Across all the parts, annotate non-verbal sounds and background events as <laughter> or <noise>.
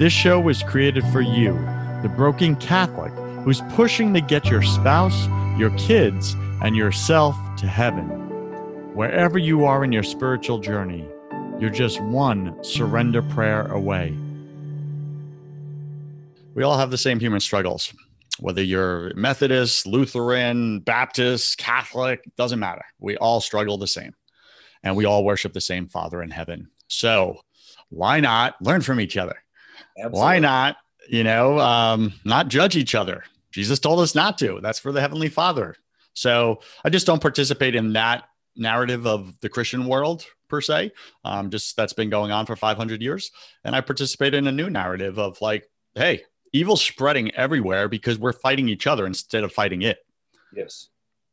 This show was created for you, the broken Catholic who's pushing to get your spouse, your kids, and yourself to heaven. Wherever you are in your spiritual journey, you're just one surrender prayer away. We all have the same human struggles. Whether you're Methodist, Lutheran, Baptist, Catholic, doesn't matter. We all struggle the same. And we all worship the same Father in heaven. So why not learn from each other? Absolutely. Why not, you know, um, not judge each other? Jesus told us not to. That's for the Heavenly Father. So I just don't participate in that narrative of the Christian world per se. Um, just that's been going on for 500 years. And I participate in a new narrative of like, hey, evil spreading everywhere because we're fighting each other instead of fighting it. Yes.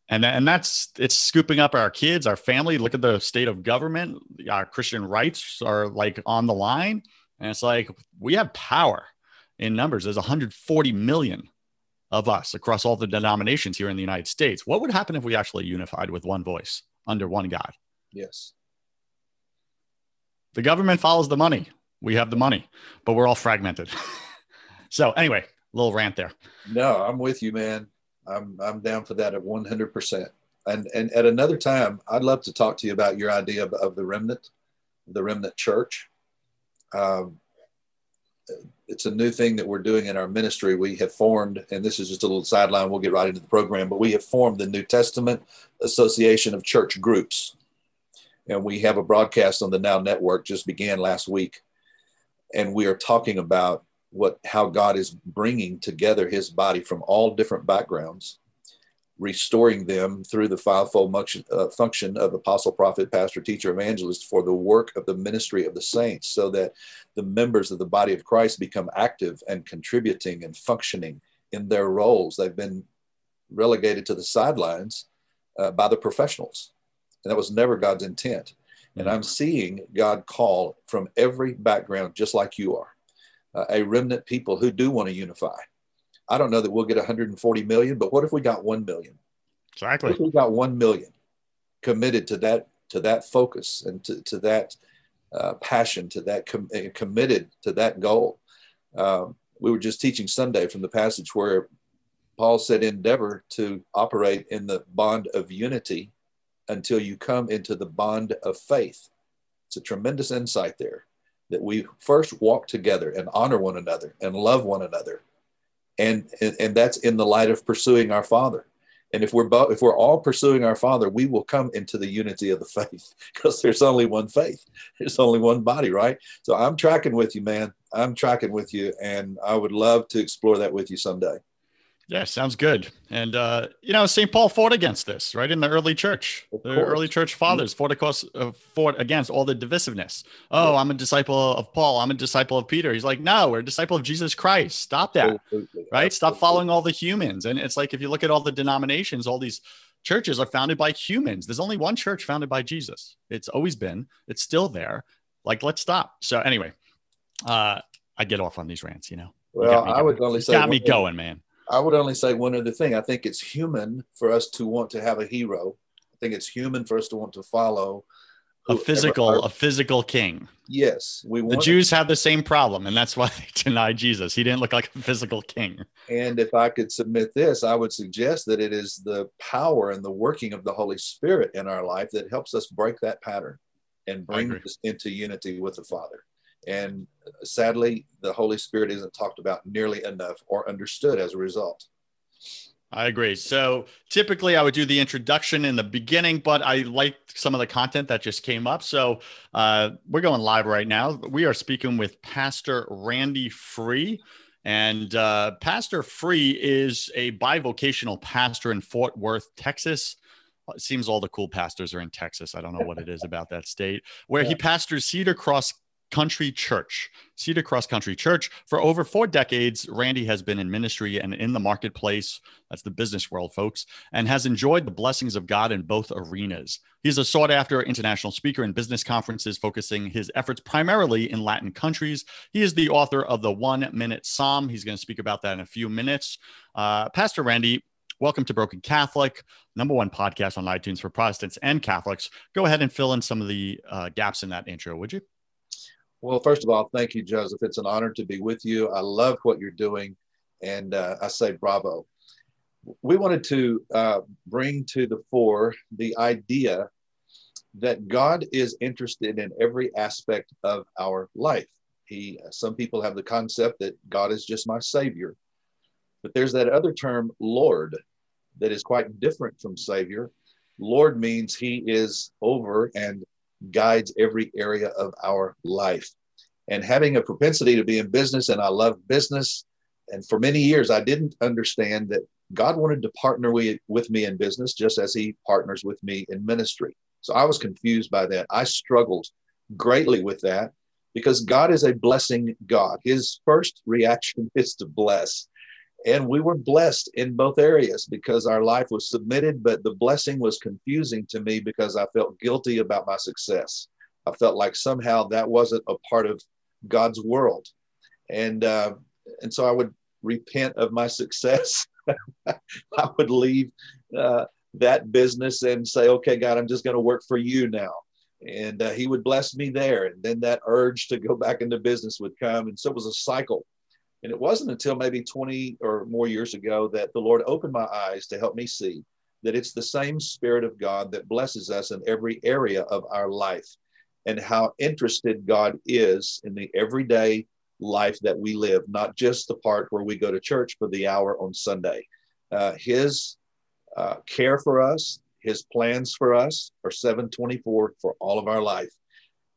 And, and that's it's scooping up our kids, our family. Look at the state of government. Our Christian rights are like on the line. And it's like we have power in numbers. There's 140 million of us across all the denominations here in the United States. What would happen if we actually unified with one voice under one God? Yes. The government follows the money. We have the money, but we're all fragmented. <laughs> so anyway, little rant there. No, I'm with you, man. I'm I'm down for that at 100. percent And and at another time, I'd love to talk to you about your idea of, of the remnant, the remnant church um, it's a new thing that we're doing in our ministry. We have formed, and this is just a little sideline, we'll get right into the program, but we have formed the New Testament Association of Church Groups. And we have a broadcast on the Now Network, just began last week. And we are talking about what how God is bringing together his body from all different backgrounds restoring them through the fivefold uh, function of apostle, prophet, pastor, teacher, evangelist for the work of the ministry of the saints, so that the members of the body of Christ become active and contributing and functioning in their roles. They've been relegated to the sidelines uh, by the professionals, and that was never God's intent. And I'm seeing God call from every background, just like you are, uh, a remnant people who do want to unify I don't know that we'll get 140 million, but what if we got 1 million? Exactly. we got 1 million committed to that, to that focus and to, to that uh, passion, to that com- uh, committed to that goal. Um, we were just teaching Sunday from the passage where Paul said, endeavor to operate in the bond of unity until you come into the bond of faith. It's a tremendous insight there that we first walk together and honor one another and love one another and, and and that's in the light of pursuing our father. And if we're bo- if we're all pursuing our father we will come into the unity of the <laughs> faith because there's only one faith. There's only one body right? So i'm tracking with you man. I'm tracking with you and i would love to explore that with you someday yeah, sounds good. And uh, you know, St. Paul fought against this, right? In the early church, the early church fathers fought across, uh, fought against all the divisiveness. Oh. I'm a disciple of Paul. I'm a disciple of Peter. He's like, no, we're a disciple of Jesus Christ. Stop that, Absolutely. right? Absolutely. Stop following all the humans. And it's like if you look at all the denominations, all these churches are founded by humans. There's only one church founded by Jesus. It's always been. It's still there. Like, let's stop. So anyway, uh, I get off on these rants, you know. Well, I would only say got me going, man. I would only say one other thing. I think it's human for us to want to have a hero. I think it's human for us to want to follow a physical, a physical king. Yes, we. The Jews have the same problem, and that's why <laughs> they denied Jesus. He didn't look like a physical king. And if I could submit this, I would suggest that it is the power and the working of the Holy Spirit in our life that helps us break that pattern and bring us into unity with the Father. And sadly, the Holy Spirit isn't talked about nearly enough or understood as a result. I agree. So typically I would do the introduction in the beginning, but I liked some of the content that just came up. So uh, we're going live right now. We are speaking with Pastor Randy Free. And uh, Pastor Free is a bivocational pastor in Fort Worth, Texas. It seems all the cool pastors are in Texas. I don't know what it is about that state, where he pastors Cedar Cross Country Church, Cedar Cross Country Church. For over four decades, Randy has been in ministry and in the marketplace. That's the business world, folks, and has enjoyed the blessings of God in both arenas. He's a sought after international speaker in business conferences, focusing his efforts primarily in Latin countries. He is the author of the One Minute Psalm. He's going to speak about that in a few minutes. Uh, Pastor Randy, welcome to Broken Catholic, number one podcast on iTunes for Protestants and Catholics. Go ahead and fill in some of the uh, gaps in that intro, would you? Well, first of all, thank you, Joseph. It's an honor to be with you. I love what you're doing, and uh, I say bravo. We wanted to uh, bring to the fore the idea that God is interested in every aspect of our life. He, some people have the concept that God is just my savior, but there's that other term, Lord, that is quite different from savior. Lord means he is over and guides every area of our life. And having a propensity to be in business, and I love business. And for many years, I didn't understand that God wanted to partner with, me in business just as He partners with me in ministry. So I was confused by that. I struggled greatly with that because God is a blessing God. His first reaction <laughs> is to bless. And we were blessed in both areas because our life was submitted, but the blessing was confusing to me because I felt guilty about my success. I felt like somehow that wasn't a part of God's world. And, uh, and so I would repent of my success. <laughs> I would leave uh, that business and say, okay, God, I'm just going to work for you now. And uh, he would bless me there. And then that urge to go back into business would come. And so it was a cycle and it wasn't until maybe 20 or more years ago that the Lord opened my eyes to help me see that it's the same Spirit of God that blesses us in every area of our life and how interested God is in the everyday life that we live, not just the part where we go to church for the hour on Sunday. Uh, his uh, care for us, his plans for us are 724 for all of our life.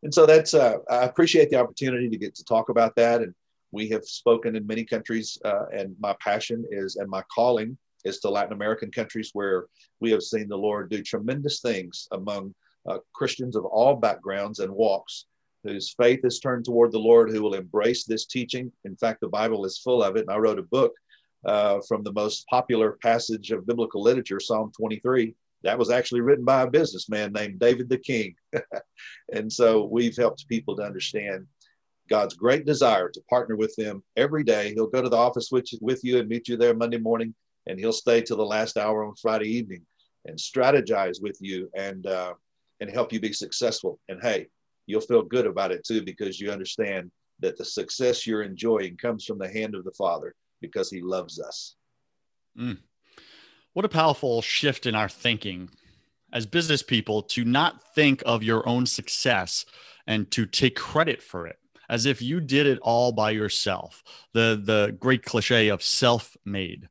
And so that's, uh, I appreciate the opportunity to get to talk about that. And we have spoken in many countries, uh, and my passion is and my calling is to Latin American countries where we have seen the Lord do tremendous things among uh, Christians of all backgrounds and walks whose faith is turned toward the Lord, who will embrace this teaching. In fact, the Bible is full of it. And I wrote a book uh, from the most popular passage of biblical literature, Psalm 23. That was actually written by a businessman named David the King. <laughs> and so we've helped people to understand God's great desire to partner with them every day. He'll go to the office with, with you and meet you there Monday morning, and he'll stay till the last hour on Friday evening and strategize with you and uh, and help you be successful. And hey, you'll feel good about it too because you understand that the success you're enjoying comes from the hand of the Father because He loves us. Mm. What a powerful shift in our thinking as business people to not think of your own success and to take credit for it as if you did it all by yourself. The the great cliche of self-made.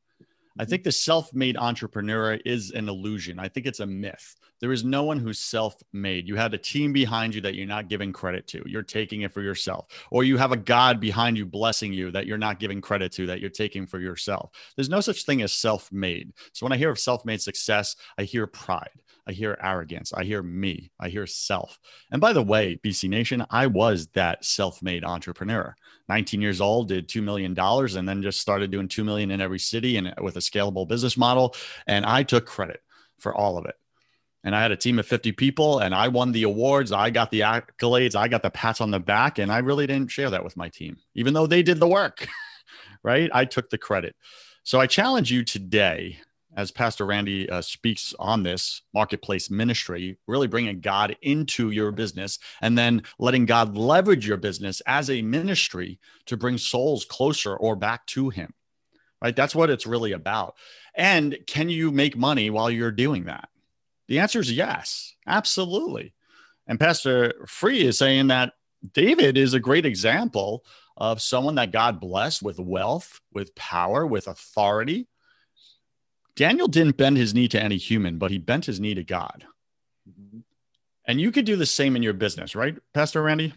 I mm-hmm. think the self-made entrepreneur is an illusion. I think it's a myth. There is no one who's self-made. You had a team behind you that you're not giving credit to. You're taking it for yourself. Or you have a God behind you blessing you that you're not giving credit to that you're taking for yourself. There's no such thing as self-made. So when I hear of self-made success, I hear pride. I hear arrogance. I hear me. I hear self. And by the way, BC Nation, I was that self made entrepreneur. 19 years old, did $2 million, and then just started doing 2 million in every city and with a scalable business model. And I took credit for all of it. And I had a team of 50 people and I won the awards. I got the accolades. I got the pats on the back. And I really didn't share that with my team, even though they did the work, <laughs> right? I took the credit. So I challenge you today as Pastor Randy uh, speaks on this marketplace ministry, really bringing God into your business and then letting God leverage your business as a ministry to bring souls closer or back to Him. Right? That's what it's really about. And can you make money while you're doing that? The answer is yes, absolutely. And Pastor Free is saying that David is a great example of someone that God blessed with wealth, with power, with authority. Daniel didn't bend his knee to any human, but he bent his knee to God. And you could do the same in your business, right, Pastor Randy?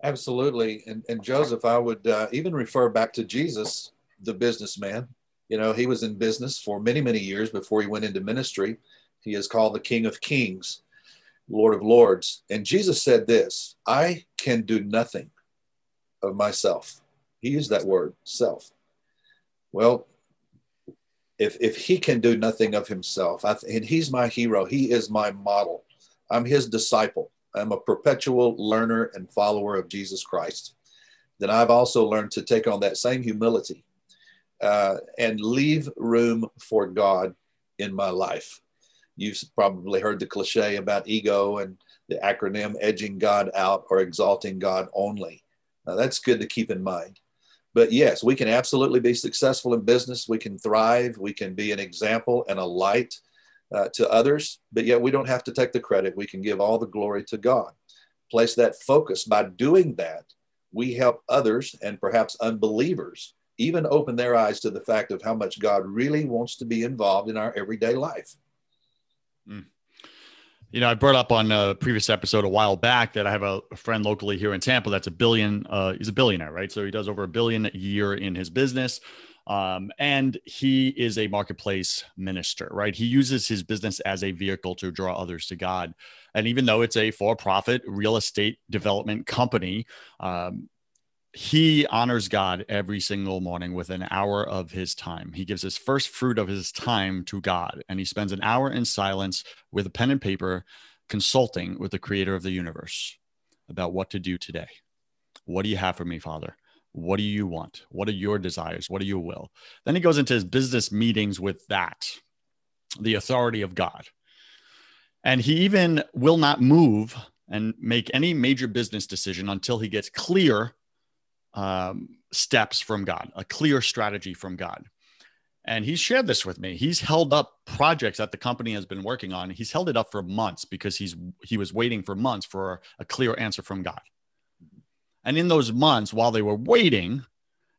Absolutely. And, and Joseph, I would uh, even refer back to Jesus, the businessman. You know, he was in business for many, many years before he went into ministry. He is called the King of Kings, Lord of Lords. And Jesus said this I can do nothing of myself. He used that word, self. Well, if, if he can do nothing of himself, th- and he's my hero, he is my model. I'm his disciple. I'm a perpetual learner and follower of Jesus Christ. Then I've also learned to take on that same humility uh, and leave room for God in my life. You've probably heard the cliche about ego and the acronym edging God out or exalting God only. Now, that's good to keep in mind. But yes, we can absolutely be successful in business. We can thrive. We can be an example and a light uh, to others, but yet we don't have to take the credit. We can give all the glory to God. Place that focus. By doing that, we help others and perhaps unbelievers even open their eyes to the fact of how much God really wants to be involved in our everyday life. Mm. You know, I brought up on a previous episode a while back that I have a, friend locally here in Tampa that's a billion, uh, he's a billionaire, right? So he does over a billion a year in his business. Um, and he is a marketplace minister, right? He uses his business as a vehicle to draw others to God. And even though it's a for profit real estate development company, um, he honors God every single morning with an hour of his time. He gives his first fruit of his time to God, and he spends an hour in silence with a pen and paper consulting with the creator of the universe about what to do today. What do you have for me, Father? What do you want? What are your desires? What are your will? Then he goes into his business meetings with that, the authority of God. And he even will not move and make any major business decision until he gets clear um, steps from God, a clear strategy from God. And he's shared this with me. He's held up projects that the company has been working on. He's held it up for months because he's he was waiting for months for a clear answer from God. And in those months, while they were waiting,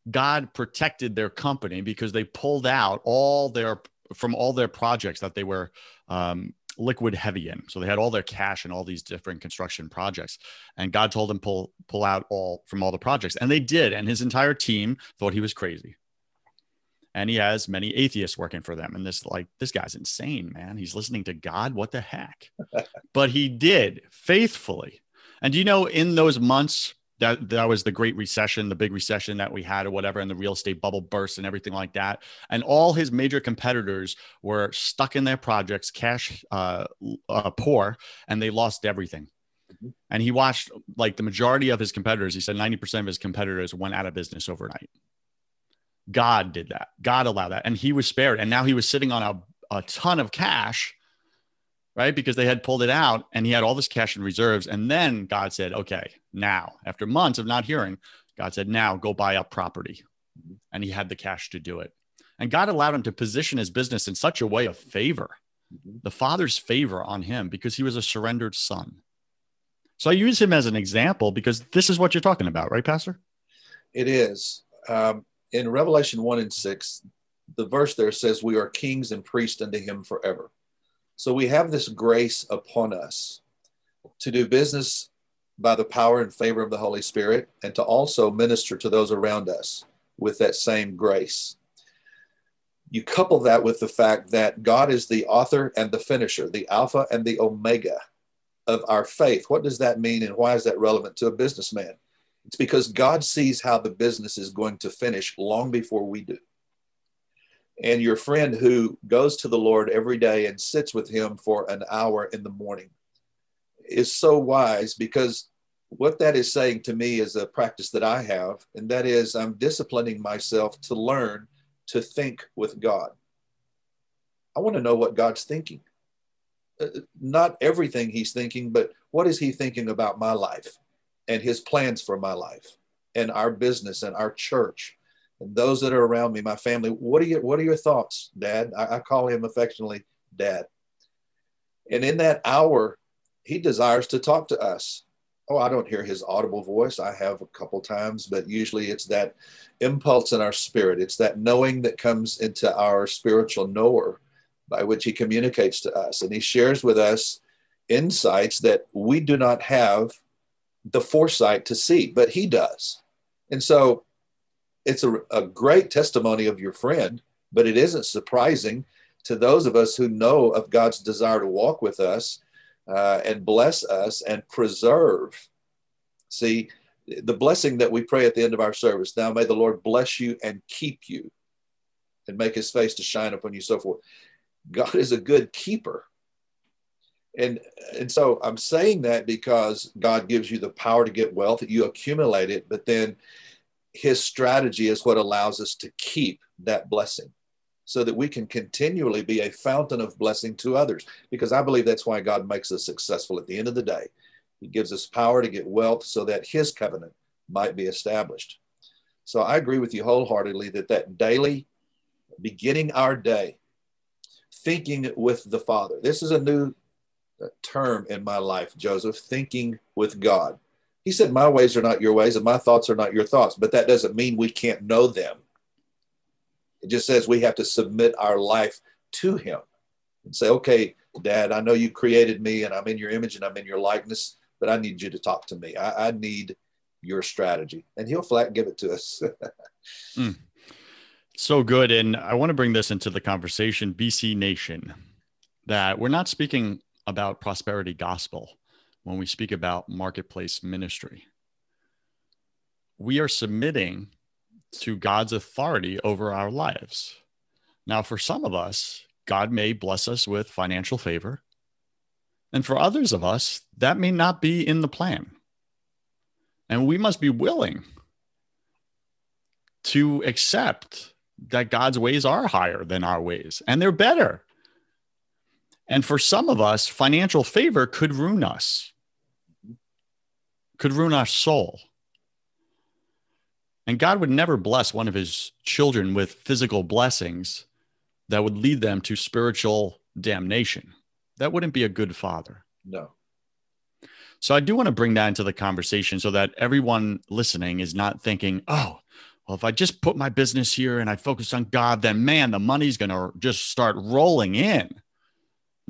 God protected their company because they pulled out all their from all their projects that they were um, liquid heavy in. So they had all their cash in all these different construction projects. And God told them pull pull out all from all the projects. And they did. And his entire team thought he was crazy. And he has many atheists working for them. And this like this guy's insane, man. He's listening to God. What the heck? <laughs> but he did faithfully. And do you know in those months that that was the great recession, the big recession that we had or whatever, and the real estate bubble burst and everything like that. And all his major competitors were stuck in their projects, cash uh, uh, poor, and they lost everything. Mm-hmm. And he watched like the majority of his competitors. He said ninety percent of his competitors went out of business overnight. God did that. God allowed that, and he was spared. And now he was sitting on a, a ton of cash right? Because they had pulled it out and he had all this cash in reserves. And then God said, okay, now, after months of not hearing, God said, now go buy up property. And he had the cash to do it. And God allowed him to position his business in such a way of favor, the father's favor on him because he was a surrendered son. So I use him as an example because this is what you're talking about, right, Pastor? It is. Um, in Revelation 1 and 6, the verse there says, We are kings and priests unto him forever. So we have this grace upon us to do business by the power and favor of the Holy Spirit and to also minister to those around us with that same grace. You couple that with the fact that God is the author and the finisher, the Alpha and the Omega of our faith. What does that mean and why is that relevant to a businessman? It's because God sees how the business is going to finish long before we do and your friend who goes to the Lord every day and sits with him for an hour in the morning is so wise because what that is saying to me is a practice that I have, and that is I'm disciplining myself to learn to think with God. I want to know what God's thinking. Uh, not everything he's thinking, but what is he thinking about my life and his plans for my life and our business and our church and those that are around me, my family. What are your What are your thoughts, Dad? I, I call him affectionately Dad. And in that hour, he desires to talk to us oh, I don't hear his audible voice. I have a couple times, but usually it's that impulse in our spirit. It's that knowing that comes into our spiritual knower by which he communicates to us. And he shares with us insights that we do not have the foresight to see, but he does. And so it's a, a great testimony of your friend, but it isn't surprising to those of us who know of God's desire to walk with us uh, and bless us and preserve. See, the blessing that we pray at the end of our service now may the Lord bless you and keep you and make his face to shine upon you, so forth. God is a good keeper. And, and so I'm saying that because God gives you the power to get wealth, you accumulate it, but then his strategy is what allows us to keep that blessing so that we can continually be a fountain of blessing to others. Because I believe that's why God makes us successful at the end of the day. He gives us power to get wealth so that his covenant might be established. So I agree with you wholeheartedly that that daily beginning our day, thinking with the Father. This is a new uh, term in my life, Joseph, thinking with God. He said, My ways are not your ways, and my thoughts are not your thoughts. But that doesn't mean we can't know them. It just says we have to submit our life to Him and say, okay, Dad, I know you created me and I'm in your image and I'm in your likeness, but I need you to talk to me. I, I need your strategy. And He'll flat give it to us. <laughs> mm. So good. And I want to bring this into the conversation, BC Nation, that we're not speaking about prosperity gospel when we speak about marketplace ministry. We are submitting to God's authority over our lives. Now, for some of us, God may bless us with financial favor. And for others of us, that may not be in the plan. And we must be willing to accept that God's ways are higher than our ways and they're better. And for some of us, financial favor could ruin us, could ruin our soul. And God would never bless one of his children with physical blessings that would lead them to spiritual damnation. That wouldn't be a good father. No. So I do want to bring that into the conversation so that everyone listening is not thinking, oh, well, if I just put my business here and I focus on God, then man, the money's going to just start rolling in.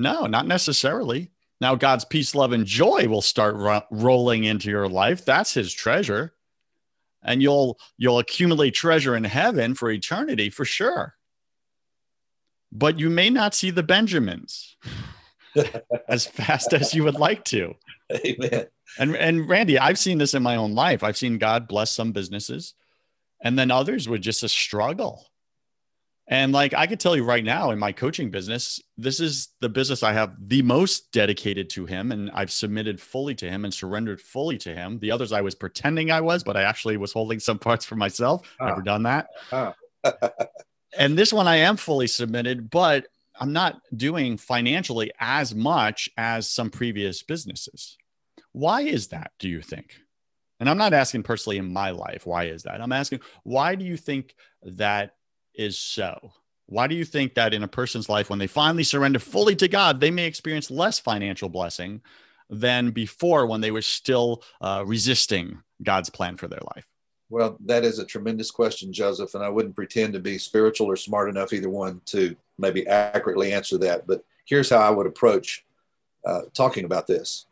No, not necessarily. Now, God's peace, love, and joy will start ro- rolling into your life. That's his treasure. And you'll you'll accumulate treasure in heaven for eternity for sure. But you may not see the benjamins <laughs> as fast as you would like to. Amen. And and randy i've seen this in my own life. I've seen god bless some businesses and then others were just a struggle and like I could tell you right now in my coaching business, this is the business I have the most dedicated to him. And I've submitted fully to him and surrendered fully to him. The others I was pretending I was, but I actually was holding some parts for myself. Ah. Never done that. Ah. <laughs> and this one I am fully submitted, but I'm not doing financially as much as some previous businesses. Why is that, do you think? And I'm not asking personally in my life, why is that? I'm asking, why do you think that is so? Why do you think that in a person's life, when they finally surrender fully to God, they may experience less financial blessing than before when they were still uh, resisting God's plan for their life? Well, that is a tremendous question, Joseph, and I wouldn't pretend to be spiritual or smart enough either one to maybe accurately answer that. But here's how I would approach uh, talking about this.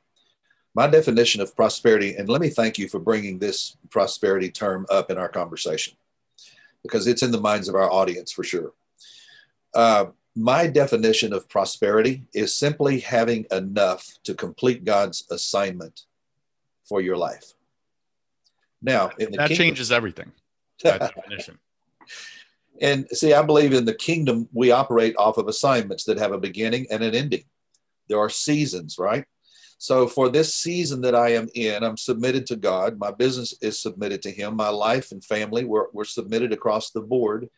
My definition of prosperity, and let me thank you for bringing this prosperity term up in our conversation because it's in the minds of our audience for sure. Uh, my definition of prosperity is simply having enough to complete God's assignment for your life. Now, that kingdom, changes everything. That definition. <laughs> <laughs> And see, I believe in the kingdom, we operate off of assignments that have a beginning and an ending. There are seasons, right? So for this season that I am in, I'm submitted to God. My business is submitted to Him. My life and family, we're, we're submitted across the board.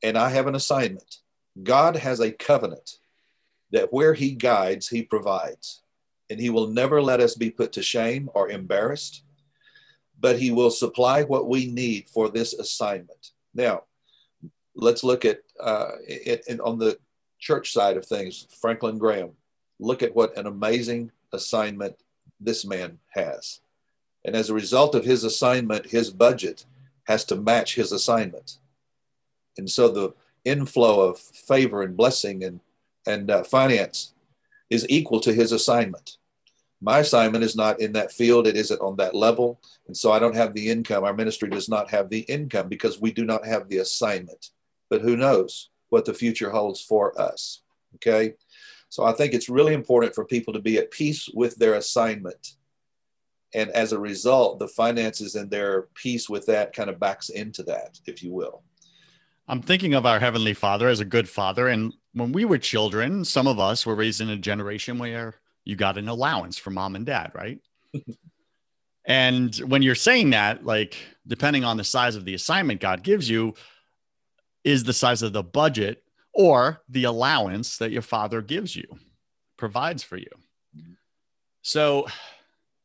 And I have an assignment. God has a covenant that where He guides, He provides. And He will never let us be put to shame or embarrassed, but He will supply what we need for this assignment. Now, let's look at uh, it, it, on the church side of things, Franklin Graham. Look at what an amazing assignment this man has. And as a result of his assignment, his budget has to match his assignment. And so the inflow of favor and blessing and, and uh, finance is equal to his assignment. My assignment is not in that field, it isn't on that level. And so I don't have the income. Our ministry does not have the income because we do not have the assignment. But who knows what the future holds for us? Okay. So I think it's really important for people to be at peace with their assignment. And as a result, the finances and their peace with that kind of backs into that, if you will. I'm thinking of our Heavenly Father as a good father. And when we were children, some of us were raised in a generation where you got an allowance from mom and dad, right? <laughs> and when you're saying that, like, depending on the size of the assignment God gives you, is the size of the budget or the allowance that your father gives you, provides for you. So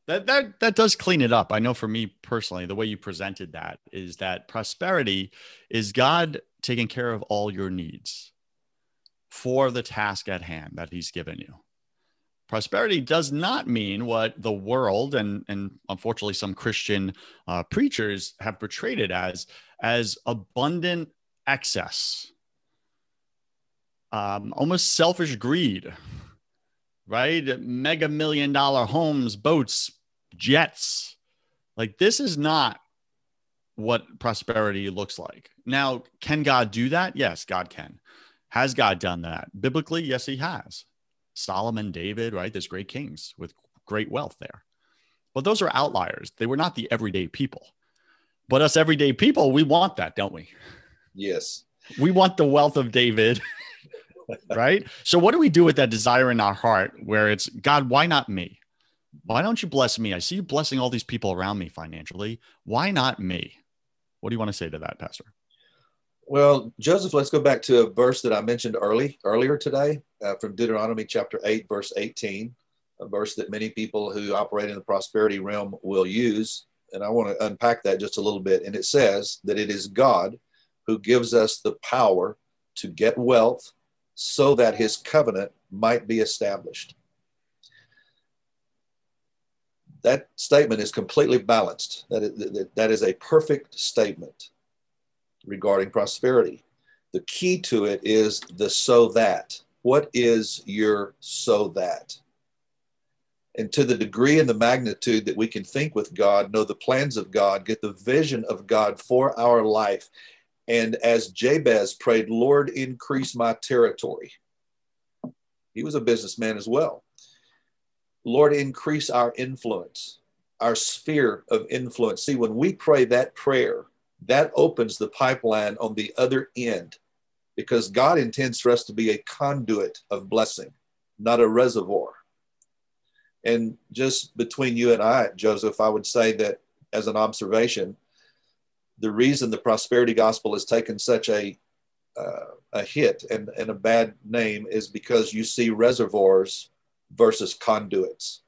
that that that does clean it up. I know for me personally, the way you presented that is that prosperity is God taking care of all your needs for the task at hand that he's given you. Prosperity does not mean what the world and, and unfortunately some Christian uh, preachers have portrayed it as, as abundant excess, um, almost selfish greed, right? Mega million dollar homes, boats, jets. Like this is not what prosperity looks like. Now, can God do that? Yes, God can. Has God done that? Biblically, yes, he has. Solomon, David, right? There's great kings with great wealth there. But those are outliers. They were not the everyday people. But us everyday people, we want that, don't we? Yes. We want the wealth of David, <laughs> right? So, what do we do with that desire in our heart where it's, God, why not me? Why don't you bless me? I see you blessing all these people around me financially. Why not me? What do you want to say to that, Pastor? Well, Joseph, let's go back to a verse that I mentioned early earlier today uh, from Deuteronomy chapter 8, verse 18, a verse that many people who operate in the prosperity realm will use. And I want to unpack that just a little bit. And it says that it is God who gives us the power to get wealth so that his covenant might be established. That statement is completely balanced. That, that is a perfect statement regarding prosperity. The key to it is the so that. What is your so that? And to the degree and the magnitude that we can think with God, know the plans of God, get the vision of God for our life. And as Jabez prayed, Lord, increase my territory. He was a businessman as well. Lord, increase our influence, our sphere of influence. See, when we pray that prayer, that opens the pipeline on the other end because God intends for us to be a conduit of blessing, not a reservoir. And just between you and I, Joseph, I would say that as an observation, the reason the prosperity gospel has taken such a uh, a hit and, and a bad name is because you see reservoirs versus conduits.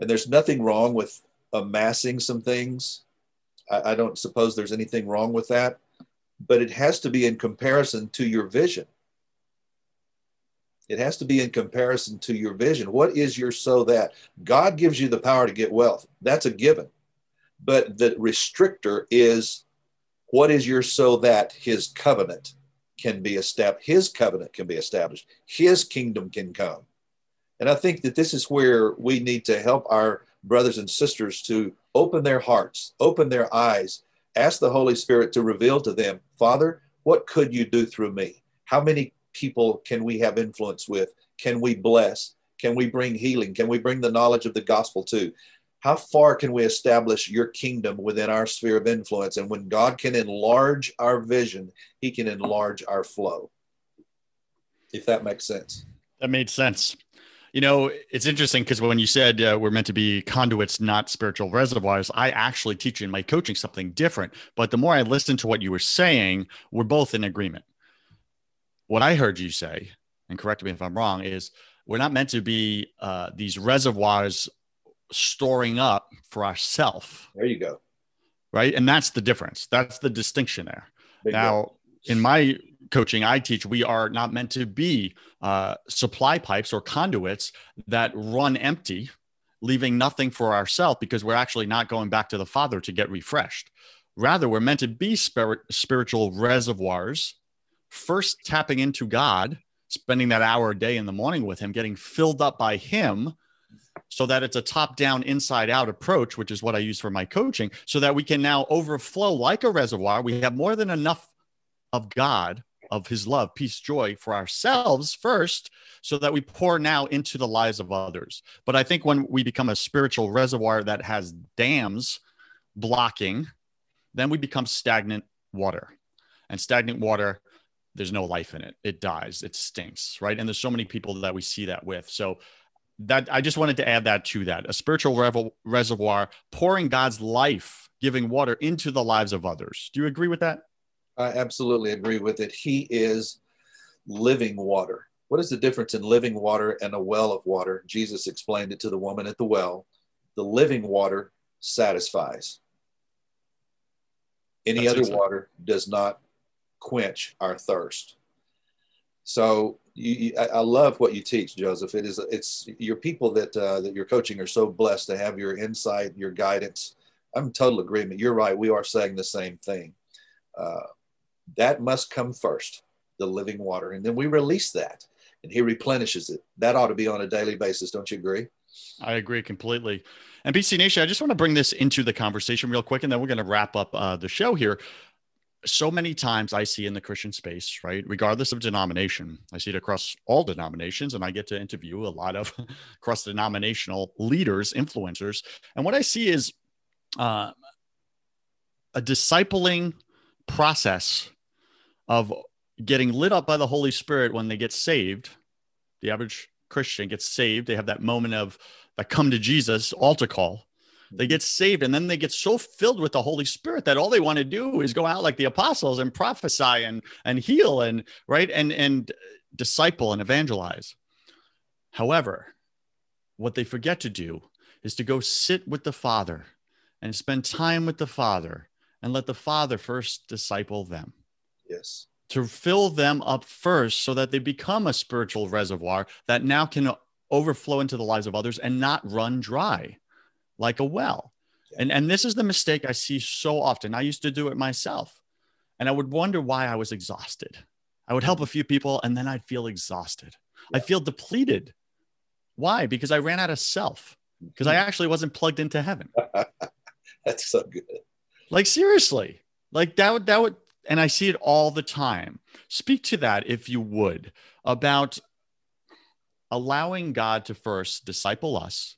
And there's nothing wrong with amassing some things I, I don't suppose there's anything wrong with that, but it has to be in comparison to your vision. It has to be in comparison to your vision. What is your so that? God gives you the power to get wealth. That's a given. But the restrictor is what is your so that his covenant can be established, his covenant can be established, his kingdom can come. And I think that this is where we need to help our brothers and sisters to open their hearts, open their eyes, ask the Holy Spirit to reveal to them, Father, what could you do through me? How many people can we have influence with? Can we bless? Can we bring healing? Can we bring the knowledge of the gospel to? How far can we establish your kingdom within our sphere of influence? And when God can enlarge our vision, he can enlarge our flow. If that makes sense. That made sense. You know, it's interesting because when you said uh, we're meant to be conduits, not spiritual reservoirs, I actually teach in my coaching something different. But the more I listened to what you were saying, we're both in agreement. What I heard you say, and correct me if I'm wrong, is we're not meant to be uh, these reservoirs storing up for ourselves. There you go. Right. And that's the difference. That's the distinction there. Big now, in my coaching I teach, we are not meant to be uh, supply pipes or conduits that run empty, leaving nothing for ourselves because we're actually not going back to the Father to get refreshed. Rather, we're meant to be spirit, spiritual reservoirs, first tapping into God, spending that hour a day in the morning with Him, getting filled up by Him so that it's a top down, inside out approach, which is what I use for my coaching, so that we can now overflow like a reservoir. We have more than enough of God, of His love, peace, joy for ourselves first, so that we pour now into the lives of others. But I think when we become a spiritual reservoir that has dams blocking, then we become stagnant water. And stagnant water there's no life in it. It dies. It stinks, right? And there's so many people that we see that with. So that I just wanted to add that to that a spiritual revel, reservoir pouring God's life, giving water into the lives of others. Do you agree with that? I absolutely agree with it. He is living water. What is the difference in living water and a well of water? Jesus explained it to the woman at the well. The living water satisfies. Any That's other exactly. water does not quench our thirst. So you, you, I love what you teach, Joseph. It is it's your people that uh, that you're coaching are so blessed to have your insight, your guidance. I'm total agreement. You're right. We are saying the same thing. Uh, that must come first, the living water, and then we release that, and He replenishes it. That ought to be on a daily basis. Don't you agree? I agree completely. And BC Nation, I just want to bring this into the conversation real quick, and then we're going to wrap up uh, the show here so many times I see in the Christian space, right, regardless of denomination, I see it across all denominations, and I get to interview a lot of <laughs> cross denominational leaders, influencers. And what I see is uh, a discipling process of getting lit up by the Holy Spirit when they get saved. The average Christian gets saved, they have that moment of that come to Jesus altar call they get saved and then they get so filled with the Holy Spirit that all they want to do is go out like the apostles and prophesy and and heal and right and and disciple and evangelize. However, what they forget to do is to go sit with the Father and spend time with the Father and let the Father first disciple them. Yes. To fill them up first so that they become a spiritual reservoir that now can overflow into the lives of others and not run dry like a well. And, and this is the mistake I see so often. I used to do it myself. And I would wonder why I was exhausted. I would help a few people and then I'd feel exhausted. Yeah. I feel depleted. Why? Because I ran out of self, because I mm-hmm. actually wasn't plugged into heaven. <laughs> That's so good. Like, seriously, like that would, that would, and I see it all the time. Speak to that, if you would, about allowing God to first disciple us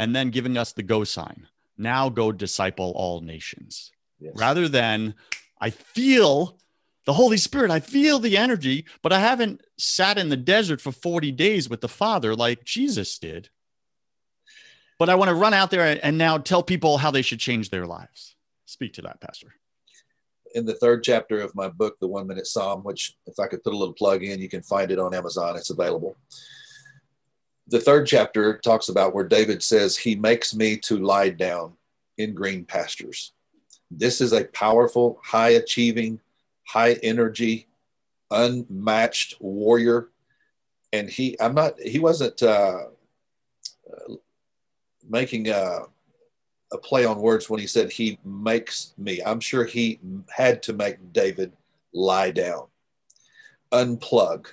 and then giving us the go sign. Now go disciple all nations. Yes. Rather than I feel the Holy Spirit, I feel the energy, but I haven't sat in the desert for 40 days with the Father like Jesus did. But I want to run out there and now tell people how they should change their lives. Speak to that, Pastor. In the third chapter of my book, The One Minute Psalm, which, if I could put a little plug in, you can find it on Amazon, it's available the third chapter talks about where David says, He makes me to lie down in green pastures. This is a powerful, high achieving, high energy, unmatched warrior. And he, I'm not, he wasn't uh, making a, a play on words when he said, He makes me. I'm sure he had to make David lie down, unplug.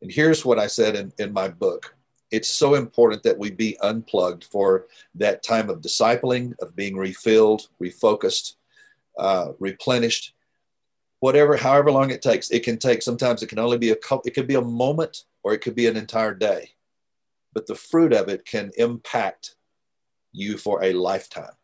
And here's what I said in, in my book it's so important that we be unplugged for that time of discipling, of being refilled, refocused, uh, replenished, whatever, however long it takes. It can take, sometimes it can only be a couple, it could be a moment or it could be an entire day. But the fruit of it can impact you for a lifetime.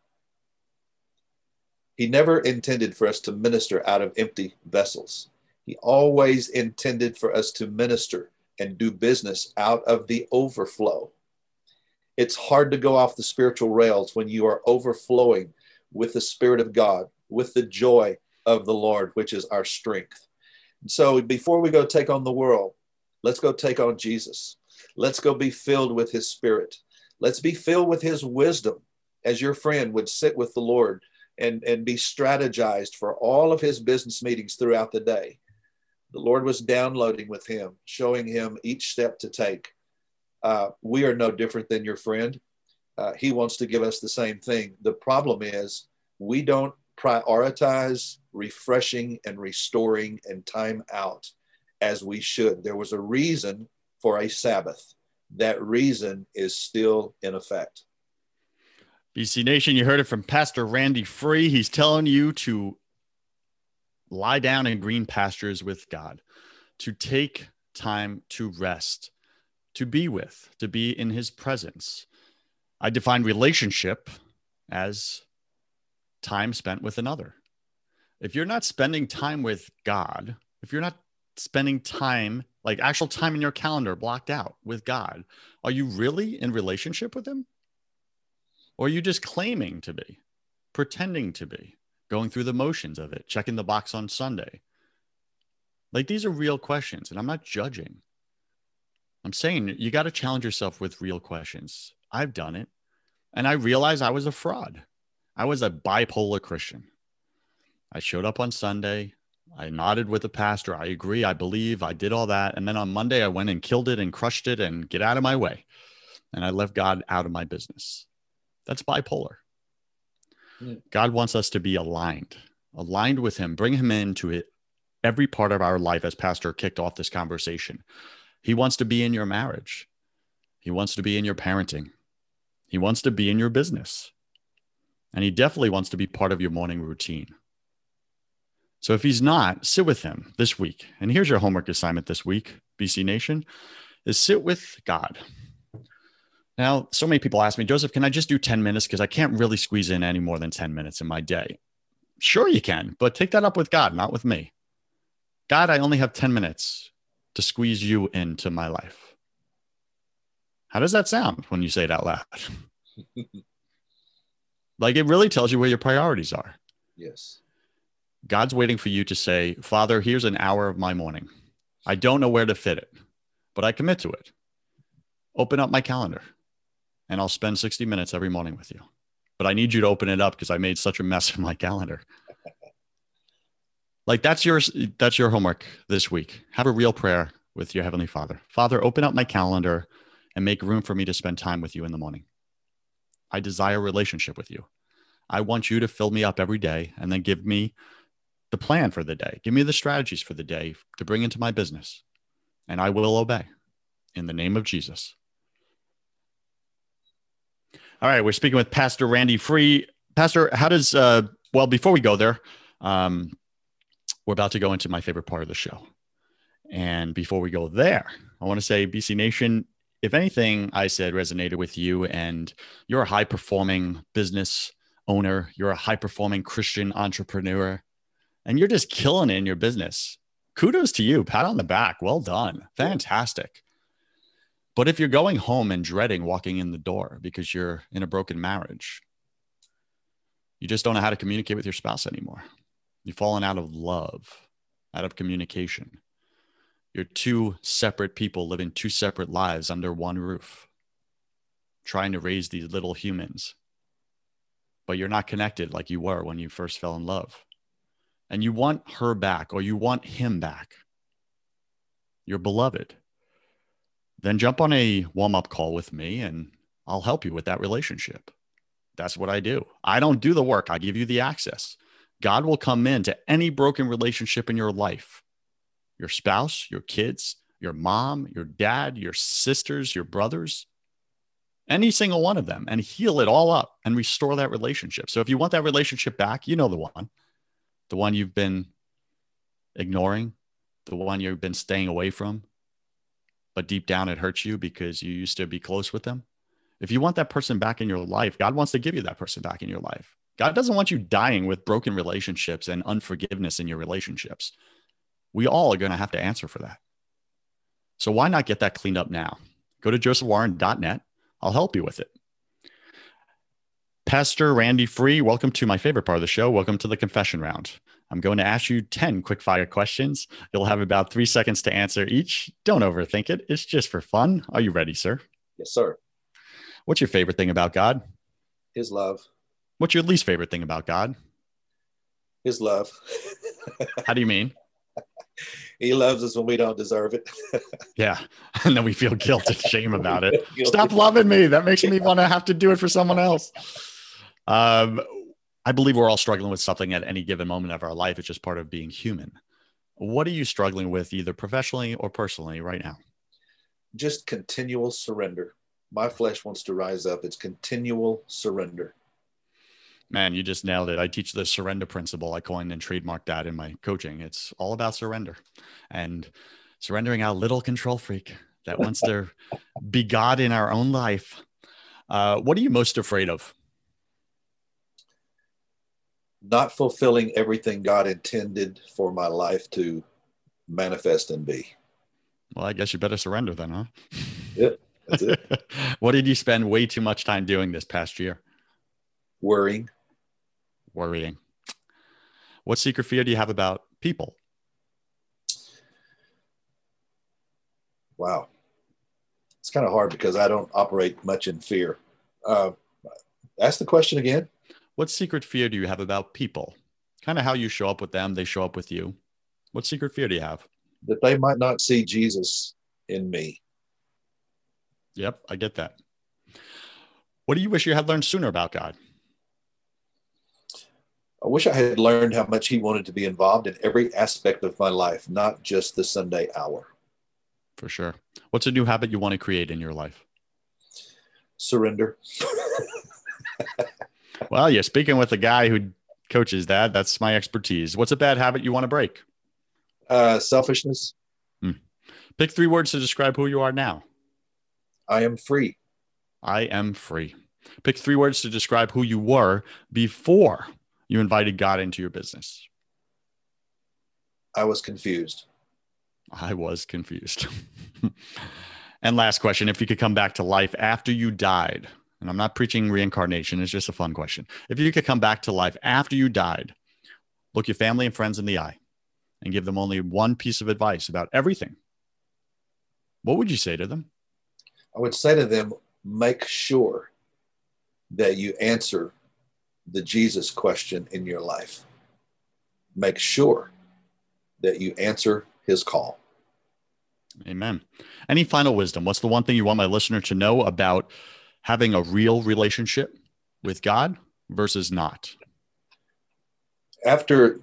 He never intended for us to minister out of empty vessels. He always intended for us to minister and do business out of the overflow. It's hard to go off the spiritual rails when you are overflowing with the Spirit of God, with the joy of the Lord, which is our strength. So before we go take on the world, let's go take on Jesus. Let's go be filled with his spirit. Let's be filled with his wisdom as your friend would sit with the Lord and, and be strategized for all of his business meetings throughout the day the Lord was downloading with him, showing him each step to take. Uh, we are no different than your friend. Uh, he wants to give us the same thing. The problem is we don't prioritize refreshing and restoring and time out as we should. There was a reason for a Sabbath. That reason is still in effect. BC Nation, you heard it from Pastor Randy Free. He's telling you to lie down in green pastures with God, to take time to rest, to be with, to be in his presence. I define relationship as time spent with another. If you're not spending time with God, if you're not spending time, like actual time in your calendar blocked out with God, are you really in relationship with him? Or are you just claiming to be, pretending to be, going through the motions of it, checking the box on Sunday? Like these are real questions, and I'm not judging. I'm saying you got to challenge yourself with real questions. I've done it, and I realized I was a fraud. I was a bipolar Christian. I showed up on Sunday. I nodded with the pastor. I agree. I believe. I did all that. And then on Monday, I went and killed it and crushed it and get out of my way. And I left God out of my business. That's bipolar. God wants us to be aligned, aligned with Him, bring Him into it, every part of our life, as Pastor kicked off this conversation. He wants to be in your marriage, He wants to be in your parenting, He wants to be in your business. And He definitely wants to be part of your morning routine. So if he's not, sit with him this week. And here's your homework assignment this week, BC Nation, is sit with God. Now, so many people ask me, Joseph, can I just do 10 minutes? Because I can't really squeeze in any more than 10 minutes in my day. Sure, you can, but take that up with God, not with me. God, I only have 10 minutes to squeeze you into my life. How does that sound when you say it out loud? <laughs> like it really tells you where your priorities are. Yes. God's waiting for you to say, Father, here's an hour of my morning. I don't know where to fit it, but I commit to it. Open up my calendar and I'll spend 60 minutes every morning with you. But I need you to open it up because I made such a mess of my calendar. <laughs> like that's your that's your homework this week. Have a real prayer with your heavenly Father. Father, open up my calendar and make room for me to spend time with you in the morning. I desire a relationship with you. I want you to fill me up every day and then give me the plan for the day. Give me the strategies for the day to bring into my business, and I will obey in the name of Jesus. All right, we're speaking with Pastor Randy Free. Pastor, how does, uh, well, before we go there, um, we're about to go into my favorite part of the show. And before we go there, I want to say, BC Nation, if anything I said resonated with you and you're a high performing business owner, you're a high performing Christian entrepreneur, and you're just killing it in your business. Kudos to you. Pat on the back. Well done. Fantastic. But if you're going home and dreading walking in the door because you're in a broken marriage, you just don't know how to communicate with your spouse anymore. You've fallen out of love, out of communication. You're two separate people living two separate lives under one roof, trying to raise these little humans. But you're not connected like you were when you first fell in love and you want her back or you want him back, your beloved, then jump on a warm up call with me and I'll help you with that relationship. That's what I do. I don't do the work, I give you the access. God will come into any broken relationship in your life your spouse, your kids, your mom, your dad, your sisters, your brothers, any single one of them, and heal it all up and restore that relationship. So if you want that relationship back, you know the one the one you've been ignoring, the one you've been staying away from, but deep down it hurts you because you used to be close with them. If you want that person back in your life, God wants to give you that person back in your life. God doesn't want you dying with broken relationships and unforgiveness in your relationships. We all are going to have to answer for that. So why not get that cleaned up now? Go to josephwarren.net. I'll help you with it. Pastor Randy Free, welcome to my favorite part of the show. Welcome to the confession round. I'm going to ask you 10 quick fire questions. You'll have about three seconds to answer each. Don't overthink it, it's just for fun. Are you ready, sir? Yes, sir. What's your favorite thing about God? His love. What's your least favorite thing about God? His love. How do you mean? <laughs> he loves us when we don't deserve it. <laughs> yeah. <laughs> And then we feel guilt and shame about it. Stop loving me. That makes me want to have to do it for someone else. Um, I believe we're all struggling with something at any given moment of our life. It's just part of being human. What are you struggling with, either professionally or personally, right now? Just continual surrender. My flesh wants to rise up. It's continual surrender. Man, you just nailed it. I teach the surrender principle. I coined and trademarked that in my coaching. It's all about surrender and surrendering our little control freak that wants to <laughs> be God in our own life. Uh, what are you most afraid of? Not fulfilling everything God intended for my life to manifest and be. Well, I guess you better surrender then, huh? Yeah, that's it. <laughs> what did you spend way too much time doing this past year? Worrying worrying. What secret fear do you have about people? Wow. It's kind of hard because I don't operate much in fear. Uh, ask the question again. What secret fear do you have about people? Kind of how you show up with them, they show up with you. What secret fear do you have? That they might not see Jesus in me. Yep, I get that. What do you wish you had learned sooner about God? I wish I had learned how much he wanted to be involved in every aspect of my life, not just the Sunday hour. For sure. What's a new habit you want to create in your life? Surrender. <laughs> well, you're speaking with a guy who coaches that. That's my expertise. What's a bad habit you want to break? Uh, selfishness. Hmm. Pick three words to describe who you are now. I am free. I am free. Pick three words to describe who you were before you invited God into your business? I was confused. I was confused. <laughs> and last question if you could come back to life after you died, and I'm not preaching reincarnation, it's just a fun question. If you could come back to life after you died, look your family and friends in the eye and give them only one piece of advice about everything, what would you say to them? I would say to them, make sure that you answer the Jesus question in your life. Make sure that you answer his call. Amen. Any final wisdom? What's the one thing you want my listener to know about having a real relationship with God versus not? After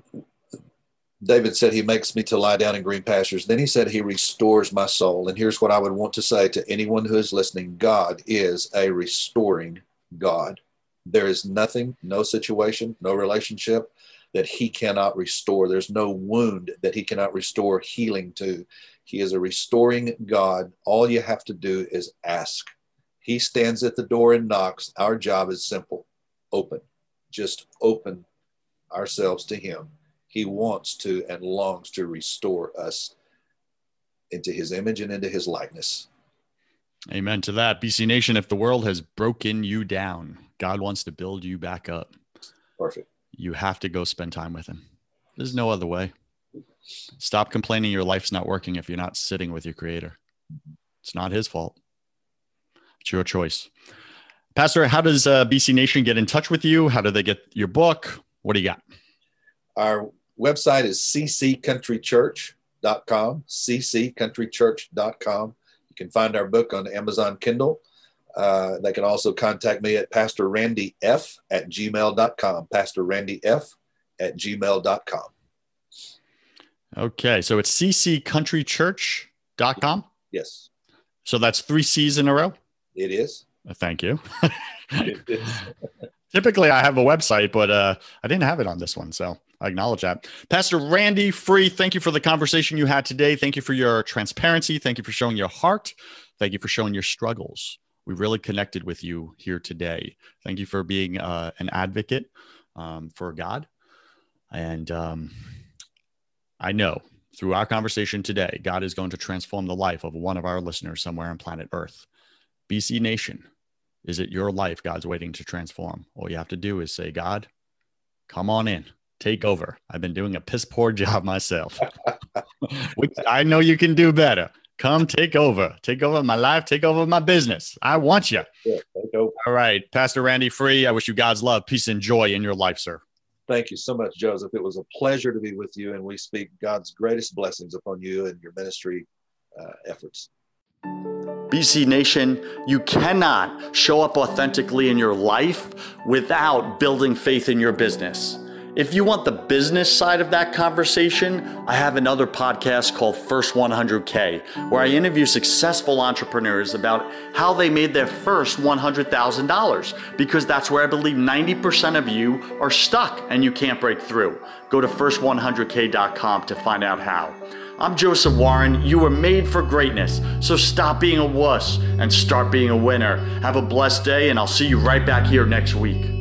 David said he makes me to lie down in green pastures, then he said he restores my soul. And here's what I would want to say to anyone who is listening God is a restoring God. There is nothing, no situation, no relationship that he cannot restore. There's no wound that he cannot restore healing to. He is a restoring God. All you have to do is ask. He stands at the door and knocks. Our job is simple open. Just open ourselves to him. He wants to and longs to restore us into his image and into his likeness. Amen to that. BC Nation, if the world has broken you down, God wants to build you back up. Perfect. You have to go spend time with Him. There's no other way. Stop complaining your life's not working if you're not sitting with your Creator. It's not His fault. It's your choice. Pastor, how does uh, BC Nation get in touch with you? How do they get your book? What do you got? Our website is cccountrychurch.com, cccountrychurch.com You can find our book on Amazon Kindle. Uh, they can also contact me at Pastor Randy F at gmail.com. Pastor Randy F at gmail.com. Okay. So it's cccountrychurch.com? Yes. So that's three C's in a row? It is. Thank you. <laughs> Typically, I have a website, but uh, I didn't have it on this one. So I acknowledge that. Pastor Randy Free, thank you for the conversation you had today. Thank you for your transparency. Thank you for showing your heart. Thank you for showing your struggles. We really connected with you here today. Thank you for being uh, an advocate um, for God. And um, I know through our conversation today, God is going to transform the life of one of our listeners somewhere on planet Earth. BC Nation, is it your life God's waiting to transform? All you have to do is say, God, come on in take over. I've been doing a piss poor <laughs> job myself, <laughs> which I know you can do better. Come take over, take over my life, take over my business. I want you. Yeah, All right, Pastor Randy Free. I wish you God's love, peace, and joy in your life, sir. Thank you so much, Joseph. It was a pleasure to be with you, and we speak God's greatest blessings upon you and your ministry uh, efforts. BC Nation, you cannot show up authentically in your life without building faith in your business. If you want the business side of that conversation, I have another podcast called First 100K, where I interview successful entrepreneurs about how they made their first $100,000, because that's where I believe 90% of you are stuck and you can't break through. Go to first100k.com to find out how. I'm Joseph Warren. You were made for greatness, so stop being a wuss and start being a winner. Have a blessed day, and I'll see you right back here next week.